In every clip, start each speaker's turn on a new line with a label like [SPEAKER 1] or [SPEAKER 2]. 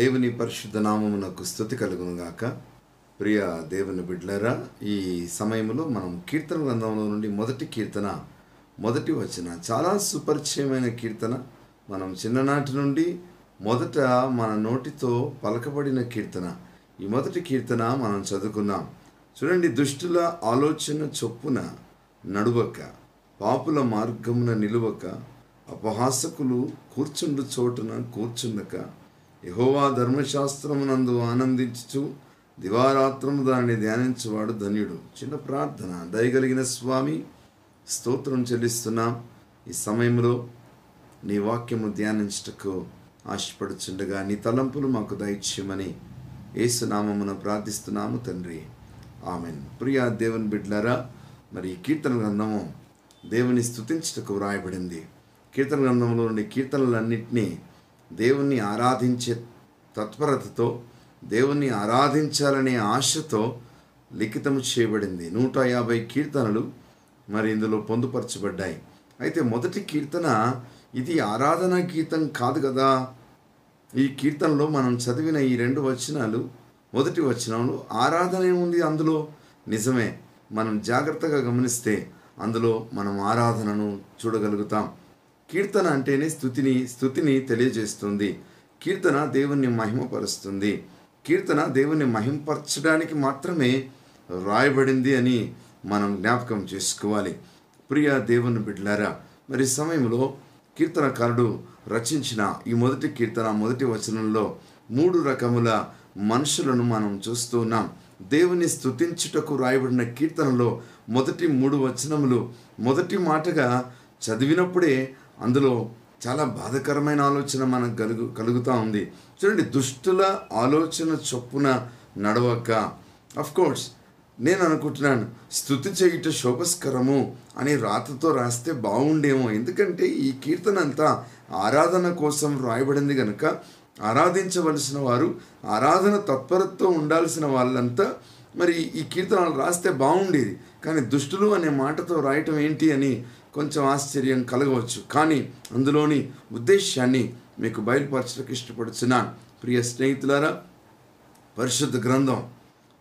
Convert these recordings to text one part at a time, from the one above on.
[SPEAKER 1] దేవుని పరిశుద్ధ నామమునకు స్థుతి కలుగును గాక. ప్రియ దేవుని బిడ్లరా ఈ సమయంలో మనం కీర్తన గ్రంథంలో నుండి మొదటి కీర్తన మొదటి వచ్చిన చాలా సుపరిచయమైన కీర్తన మనం చిన్ననాటి నుండి మొదట మన నోటితో పలకబడిన కీర్తన. ఈ మొదటి కీర్తన మనం చదువుకున్నాం. చూడండి దుష్టుల ఆలోచన చొప్పున నడువక పాపుల మార్గమున నిలువక అపహాసకులు కూర్చుండు చోటున కూర్చుండక యహోవా ధర్మశాస్త్రమునందు ఆనందించుచు దివారాత్రము దానిని ధ్యానించువాడు ధన్యుడు. చిన్న ప్రార్థన. దయగలిగిన స్వామి స్తోత్రం చెల్లిస్తున్నాం. ఈ సమయంలో నీ వాక్యము ధ్యానించుటకు ఆశపడుచుండగా నీ తలంపులు మాకు దయచేయమని ఏసునామమున ప్రార్థిస్తున్నాము తండ్రి. ఆమెన్. ప్రియా దేవుని బిడ్లారా మరి ఈ కీర్తన గ్రంథము దేవుని స్తుతించుటకు వ్రాయబడింది. కీర్తన గ్రంథంలో నుండి కీర్తనలన్నింటినీ దేవుణ్ణి ఆరాధించే తత్పరతతో దేవుణ్ణి ఆరాధించాలనే ఆశతో లిఖితము చేయబడింది. నూట యాభై కీర్తనలు మరి ఇందులో పొందుపరచబడ్డాయి. అయితే మొదటి కీర్తన ఇది ఆరాధన గీతం కాదు కదా? ఈ కీర్తనలో మనం చదివిన ఈ రెండు వచనాలు మొదటి వచనంలో ఆరాధన ఉంది అందులో? నిజమే మనం జాగ్రత్తగా గమనిస్తే అందులో మనం ఆరాధనను చూడగలుగుతాం. కీర్తన అంటేనే స్థుతిని స్థుతిని తెలియజేస్తుంది. కీర్తన దేవుణ్ణి మహిమపరుస్తుంది. కీర్తన దేవుణ్ణి మహింపరచడానికి మాత్రమే రాయబడింది అని మనం జ్ఞాపకం చేసుకోవాలి. ప్రియ దేవుని బిడ్లారా మరి సమయంలో కీర్తనకారుడు రచించిన ఈ మొదటి కీర్తన మొదటి వచనంలో మూడు రకముల మనుషులను మనం చూస్తూ ఉన్నాం. దేవుని స్థుతించుటకు రాయబడిన కీర్తనలో మొదటి మూడు వచనములు మొదటి మాటగా చదివినప్పుడే అందులో చాలా బాధకరమైన ఆలోచన మనకు కలుగు కలుగుతూ ఉంది. చూడండి దుష్టుల ఆలోచన చొప్పున నడవక కోర్స్ నేను అనుకుంటున్నాను స్థుతి చేయుట శోభస్కరము అని రాతతో రాస్తే బాగుండేమో ఎందుకంటే ఈ కీర్తన అంతా ఆరాధన కోసం రాయబడింది కనుక ఆరాధించవలసిన వారు ఆరాధన తత్పరతో ఉండాల్సిన వాళ్ళంతా మరి ఈ కీర్తనలు రాస్తే బాగుండేది కానీ దుష్టులు అనే మాటతో రాయటం ఏంటి అని కొంచెం ఆశ్చర్యం కలగవచ్చు. కానీ అందులోని ఉద్దేశాన్ని మీకు బయలుపరచడానికి ఇష్టపడుచున్నాను. ప్రియ స్నేహితులారా పరిశుద్ధ గ్రంథం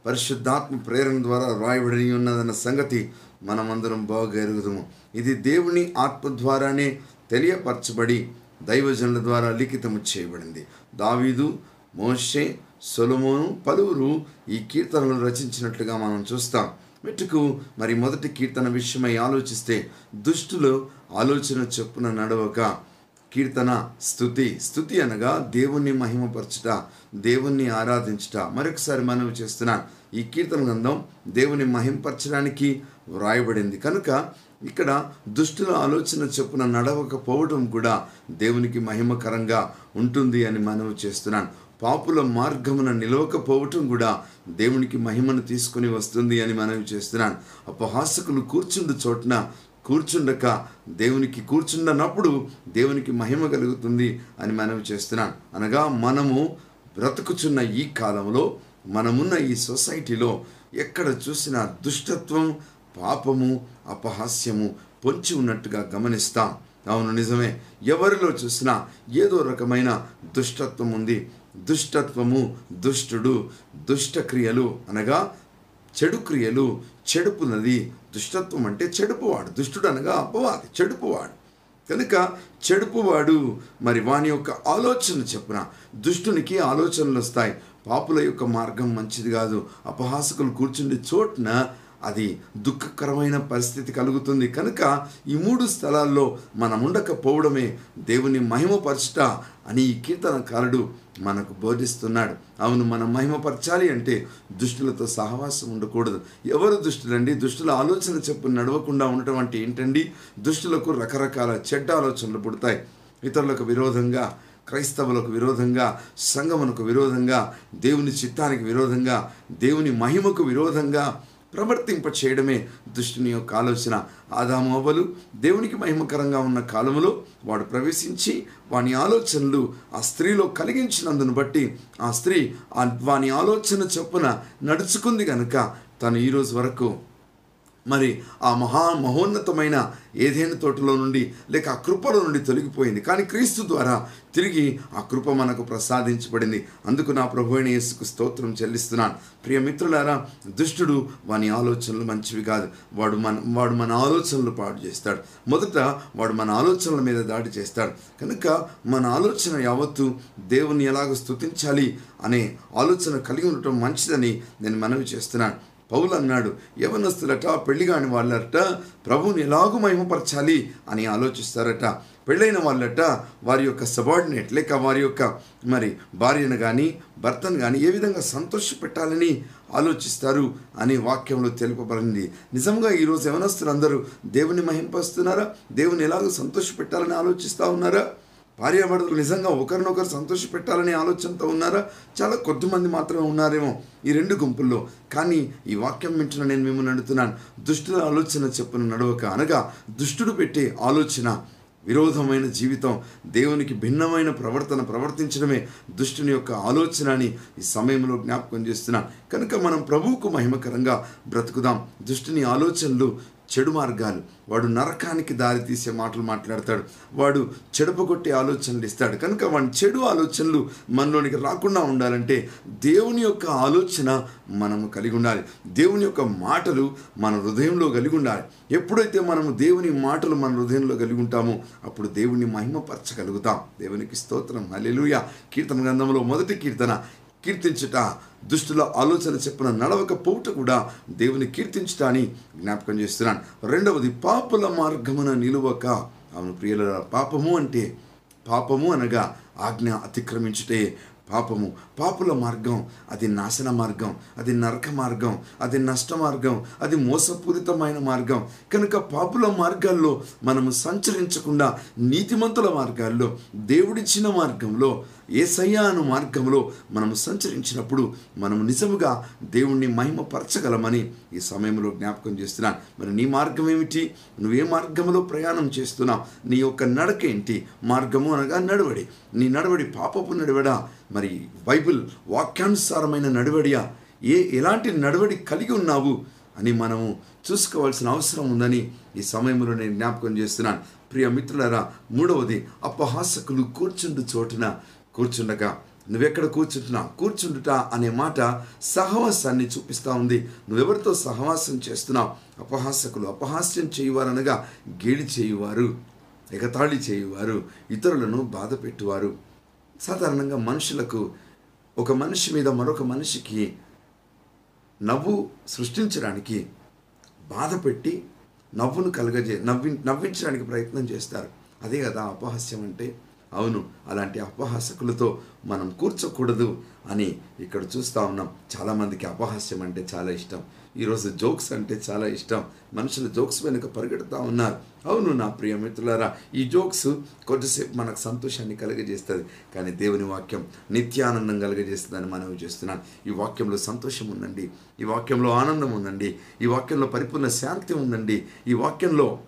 [SPEAKER 1] పరిశుద్ధాత్మ ప్రేరణ ద్వారా రాయబడి ఉన్నదన్న సంగతి మనమందరం బాగా ఎరుగుదము. ఇది దేవుని ఆత్మ ద్వారానే తెలియపరచబడి దైవజనుల ద్వారా లిఖితము చేయబడింది. దావీదు మోషే సొలమోను పలువురు ఈ కీర్తనలు రచించినట్లుగా మనం చూస్తాం. మెట్టుకు మరి మొదటి కీర్తన విషయమై ఆలోచిస్తే దుష్టులు ఆలోచన చొప్పున నడవక. కీర్తన స్థుతి స్థుతి అనగా దేవుణ్ణి మహిమపరచుట దేవుణ్ణి ఆరాధించుట. మరొకసారి మనవి చేస్తున్నాను ఈ కీర్తన గ్రంథం దేవుని మహింపరచడానికి వ్రాయబడింది. కనుక ఇక్కడ దుష్టుల ఆలోచన చొప్పున నడవకపోవడం కూడా దేవునికి మహిమకరంగా ఉంటుంది అని మనవి చేస్తున్నాను. పాపుల మార్గమున నిలవకపోవటం కూడా దేవునికి మహిమను తీసుకుని వస్తుంది అని మనవి చేస్తున్నాను. అపహాసకులు కూర్చుండు చోటున కూర్చుండక దేవునికి కూర్చుండనప్పుడు దేవునికి మహిమ కలుగుతుంది అని మనవి చేస్తున్నాను. అనగా మనము బ్రతుకుచున్న ఈ కాలంలో మనమున్న ఈ సొసైటీలో ఎక్కడ చూసినా దుష్టత్వం పాపము అపహాస్యము పొంచి ఉన్నట్టుగా గమనిస్తాం. అవును నిజమే. ఎవరిలో చూసినా ఏదో రకమైన దుష్టత్వం ఉంది. దుష్టత్వము దుష్టుడు దుష్టక్రియలు అనగా చెడు క్రియలు చెడుపునది దుష్టత్వం అంటే చెడుపువాడు. దుష్టుడు అనగా అపవాది చెడుపువాడు. కనుక చెడుపువాడు మరి వాని యొక్క ఆలోచన చెప్పున దుష్టునికి ఆలోచనలు వస్తాయి. పాపుల యొక్క మార్గం మంచిది కాదు. అపహాసకులు కూర్చుండే చోటున అది దుఃఖకరమైన పరిస్థితి కలుగుతుంది. కనుక ఈ మూడు స్థలాల్లో మనం ఉండకపోవడమే దేవుని మహిమపరచుట అని ఈ కీర్తనకారుడు మనకు బోధిస్తున్నాడు. అవును మనం మహిమపరచాలి అంటే దుష్టులతో సహవాసం ఉండకూడదు. ఎవరు దుష్టులండి? దుష్టుల ఆలోచన చెప్పు నడవకుండా ఉండటం అంటే ఏంటండి? దుష్టులకు రకరకాల చెడ్డ ఆలోచనలు పుడతాయి. ఇతరులకు విరోధంగా క్రైస్తవులకు విరోధంగా సంగమునకు విరోధంగా దేవుని చిత్తానికి విరోధంగా దేవుని మహిమకు విరోధంగా ప్రవర్తింప చేయడమే దుష్టుని యొక్క ఆలోచన. ఆదామోబలు దేవునికి మహిమకరంగా ఉన్న కాలంలో వాడు ప్రవేశించి వాని ఆలోచనలు ఆ స్త్రీలో కలిగించినందును బట్టి ఆ స్త్రీ ఆ వాని ఆలోచన చొప్పున నడుచుకుంది కనుక తను ఈరోజు వరకు మరి ఆ మహా మహోన్నతమైన ఏదైనా తోటలో నుండి లేక ఆ కృపలో నుండి తొలగిపోయింది. కానీ క్రీస్తు ద్వారా తిరిగి ఆ కృప మనకు ప్రసాదించబడింది. అందుకు నా ప్రభువైన యేసుకు స్తోత్రం చెల్లిస్తున్నాను. ప్రియ మిత్రులారా దుష్టుడు వాని ఆలోచనలు మంచివి కాదు. వాడు మన వాడు మన ఆలోచనలు పాడు చేస్తాడు. మొదట వాడు మన ఆలోచనల మీద దాడి చేస్తాడు. కనుక మన ఆలోచన యావత్తు దేవుని ఎలాగో స్తుతించాలి అనే ఆలోచన కలిగి ఉండటం మంచిదని నేను మనవి చేస్తున్నాను. పౌలు అన్నాడు యవనస్తులట పెళ్ళిగాని వాళ్ళట ప్రభువుని ఎలాగూ మహిమపరచాలి అని ఆలోచిస్తారట. పెళ్ళైన వాళ్ళట వారి యొక్క సబార్డినేట్ లేక వారి యొక్క మరి భార్యను కానీ భర్తను కానీ ఏ విధంగా సంతోష పెట్టాలని ఆలోచిస్తారు అనే వాక్యంలో తెలుపబడింది. నిజంగా ఈరోజు యవనస్తులందరూ దేవుని మహింపరుస్తున్నారా దేవుని ఎలాగో సంతోష పెట్టాలని ఆలోచిస్తూ ఉన్నారా? భార్యాభర్తలు నిజంగా ఒకరినొకరు సంతోష పెట్టాలనే ఆలోచనతో ఉన్నారా? చాలా కొద్ది మంది మాత్రమే ఉన్నారేమో ఈ రెండు గుంపుల్లో. కానీ ఈ వాక్యం వింటున్న నేను మిమ్మల్ని అడుగుతున్నాను. దుష్టుల ఆలోచన చెప్పున నడవక అనగా దుష్టుడు పెట్టే ఆలోచన విరోధమైన జీవితం దేవునికి భిన్నమైన ప్రవర్తన ప్రవర్తించడమే దుష్టుని యొక్క ఆలోచన అని ఈ సమయంలో జ్ఞాపకం చేస్తున్నాను. కనుక మనం ప్రభువుకు మహిమకరంగా బ్రతుకుదాం. దుష్టుని ఆలోచనలు చెడు మార్గాలు. వాడు నరకానికి దారి తీసే మాటలు మాట్లాడతాడు. వాడు చెడుపగొట్టే ఆలోచనలు ఇస్తాడు. కనుక వాడి చెడు ఆలోచనలు మనలోనికి రాకుండా ఉండాలంటే దేవుని యొక్క ఆలోచన మనము కలిగి ఉండాలి. దేవుని యొక్క మాటలు మన హృదయంలో కలిగి ఉండాలి. ఎప్పుడైతే మనము దేవుని మాటలు మన హృదయంలో కలిగి ఉంటామో అప్పుడు దేవుని మహిమపరచగలుగుతాం. దేవునికి స్తోత్రం. హల్లెలూయా. కీర్తన గ్రంథంలో మొదటి కీర్తన. కీర్తించుట దుష్టుల ఆలోచన చెప్పిన నడవక పోవుట కూడా దేవుని కీర్తించుట అని జ్ఞాపకం చేస్తున్నాను రెండవది పాపుల మార్గమున నిలువక. అవును ప్రియుల పాపము అంటే పాపము అనగా ఆజ్ఞ అతిక్రమించుటే పాపము. పాపుల మార్గం అది నాశన మార్గం అది నరక మార్గం అది నష్ట మార్గం అది మోసపూరితమైన మార్గం. కనుక పాపుల మార్గాల్లో మనము సంచరించకుండా నీతిమంతుల మార్గాల్లో దేవుడిచ్చిన మార్గంలో ఏ అను మార్గంలో మనము సంచరించినప్పుడు మనము నిజముగా దేవుణ్ణి మహిమపరచగలమని ఈ సమయంలో జ్ఞాపకం చేస్తున్నాను. మరి నీ మార్గం ఏమిటి? నువ్వే మార్గంలో ప్రయాణం చేస్తున్నావు? నీ యొక్క నడక ఏంటి? మార్గము అనగా నడవడి. నీ నడవడి పాపపు నడవడా? మరి బైబిల్ వాక్యానుసారమైన నడవడియా ఏ ఎలాంటి నడవడి కలిగి ఉన్నావు అని మనము చూసుకోవాల్సిన అవసరం ఉందని ఈ సమయంలో నేను జ్ఞాపకం చేస్తున్నాను. ప్రియ మిత్రులరా మూడవది అపహాసకులు కూర్చుండు చోటున కూర్చుండగా. నువ్వెక్కడ కూర్చుంటున్నా కూర్చుండుట అనే మాట సహవాసాన్ని చూపిస్తూ ఉంది. నువ్వెవరితో సహవాసం చేస్తున్నావు? అపహాసకులు అపహాస్యం చేయువారనగా గేలి చేయువారు ఎగతాళి చేయువారు ఇతరులను బాధ పెట్టువారు. సాధారణంగా మనుషులకు ఒక మనిషి మీద మరొక మనిషికి నవ్వు సృష్టించడానికి బాధ పెట్టి నవ్వును కలగజే నవ్వి నవ్వించడానికి ప్రయత్నం చేస్తారు. అదే కదా అపహాస్యం అంటే? అవును అలాంటి అపహాసకులతో మనం కూర్చోకూడదు అని ఇక్కడ చూస్తూ ఉన్నాం. చాలామందికి అపహాస్యం అంటే చాలా ఇష్టం. ఈరోజు జోక్స్ అంటే చాలా ఇష్టం. మనుషులు జోక్స్ వెనుక పరిగెడుతూ ఉన్నారు. అవును నా ప్రియ మిత్రులారా ఈ జోక్స్ కొద్దిసేపు మనకు సంతోషాన్ని కలుగజేస్తుంది. కానీ దేవుని వాక్యం నిత్యానందం కలుగజేస్తుందని మనవి చేస్తున్నాను. ఈ వాక్యంలో సంతోషం ఉందండి. ఈ వాక్యంలో ఆనందం ఉందండి. ఈ వాక్యంలో పరిపూర్ణ శాంతి ఉందండి. ఈ వాక్యంలో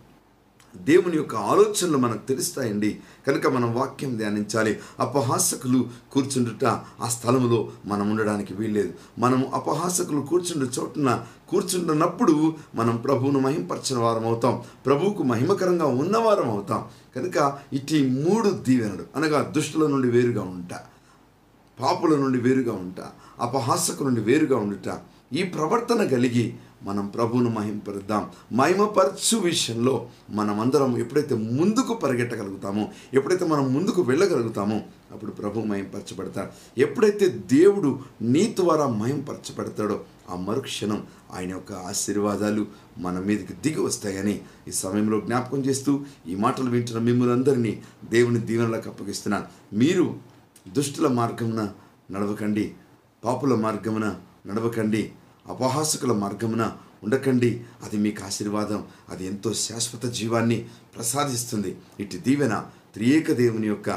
[SPEAKER 1] దేవుని యొక్క ఆలోచనలు మనకు తెలుస్తాయండి. కనుక మనం వాక్యం ధ్యానించాలి. అపహాసకులు కూర్చుండుట ఆ స్థలంలో మనం ఉండడానికి వీల్లేదు. మనము అపహాసకులు కూర్చుండు చోటున కూర్చుంటున్నప్పుడు మనం ప్రభువును మహింపరచిన వారం అవుతాం. ప్రభువుకు మహిమకరంగా ఉన్నవారం అవుతాం. కనుక ఇటు మూడు దీవెనలు. అనగా దుష్టుల నుండి వేరుగా ఉంటా పాపుల నుండి వేరుగా ఉంటా అపహాసకు నుండి వేరుగా ఉండుట ఈ ప్రవర్తన కలిగి మనం ప్రభువును మహింపరుద్దాం. మహిమపరచు విషయంలో మనమందరం ఎప్పుడైతే ముందుకు పరిగెట్టగలుగుతామో ఎప్పుడైతే మనం ముందుకు వెళ్ళగలుగుతామో అప్పుడు ప్రభు మహింపరచబడతాడు. ఎప్పుడైతే దేవుడు నీ ద్వారా మహింపరచబడతాడో ఆ మరుక్షణం ఆయన యొక్క ఆశీర్వాదాలు మన మీదకి దిగి వస్తాయని ఈ సమయంలో జ్ఞాపకం చేస్తూ ఈ మాటలు వింటున్న మిమ్మల్ని అందరినీ దేవుని దీవెనలకు అప్పగిస్తున్నాను. మీరు దుష్టుల మార్గమున నడవకండి పాపుల మార్గమున నడవకండి అపహాసుకుల మార్గమున ఉండకండి. అది మీకు ఆశీర్వాదం. అది ఎంతో శాశ్వత జీవాన్ని ప్రసాదిస్తుంది. ఇటు దీవెన త్రియేక దేవుని యొక్క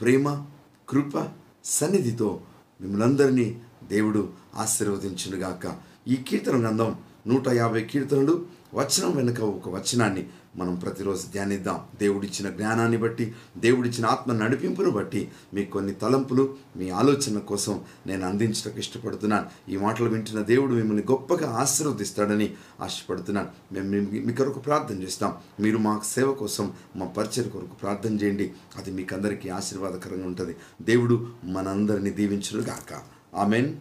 [SPEAKER 1] ప్రేమ కృప సన్నిధితో మిమ్మల్ందరినీ దేవుడు ఆశీర్వదించునుగాక. ఈ కీర్తన గ్రంథం నూట యాభై కీర్తనలు వచనం వెనుక ఒక వచనాన్ని మనం ప్రతిరోజు ధ్యానిద్దాం. దేవుడిచ్చిన జ్ఞానాన్ని బట్టి దేవుడిచ్చిన ఆత్మ నడిపింపును బట్టి మీ కొన్ని తలంపులు మీ ఆలోచన కోసం నేను అందించడానికి ఇష్టపడుతున్నాను. ఈ మాటలు వింటున్న దేవుడు మిమ్మల్ని గొప్పగా ఆశీర్వదిస్తాడని ఆశపడుతున్నాను. మేము మీ- కొరకు ప్రార్థన చేస్తాం. మీరు మా సేవ కోసం మా పరిచయ కొరకు ప్రార్థన చేయండి. అది మీకు అందరికీ ఆశీర్వాదకరంగా ఉంటుంది. దేవుడు మనందరినీ దీవించును గాక ఆమెన్.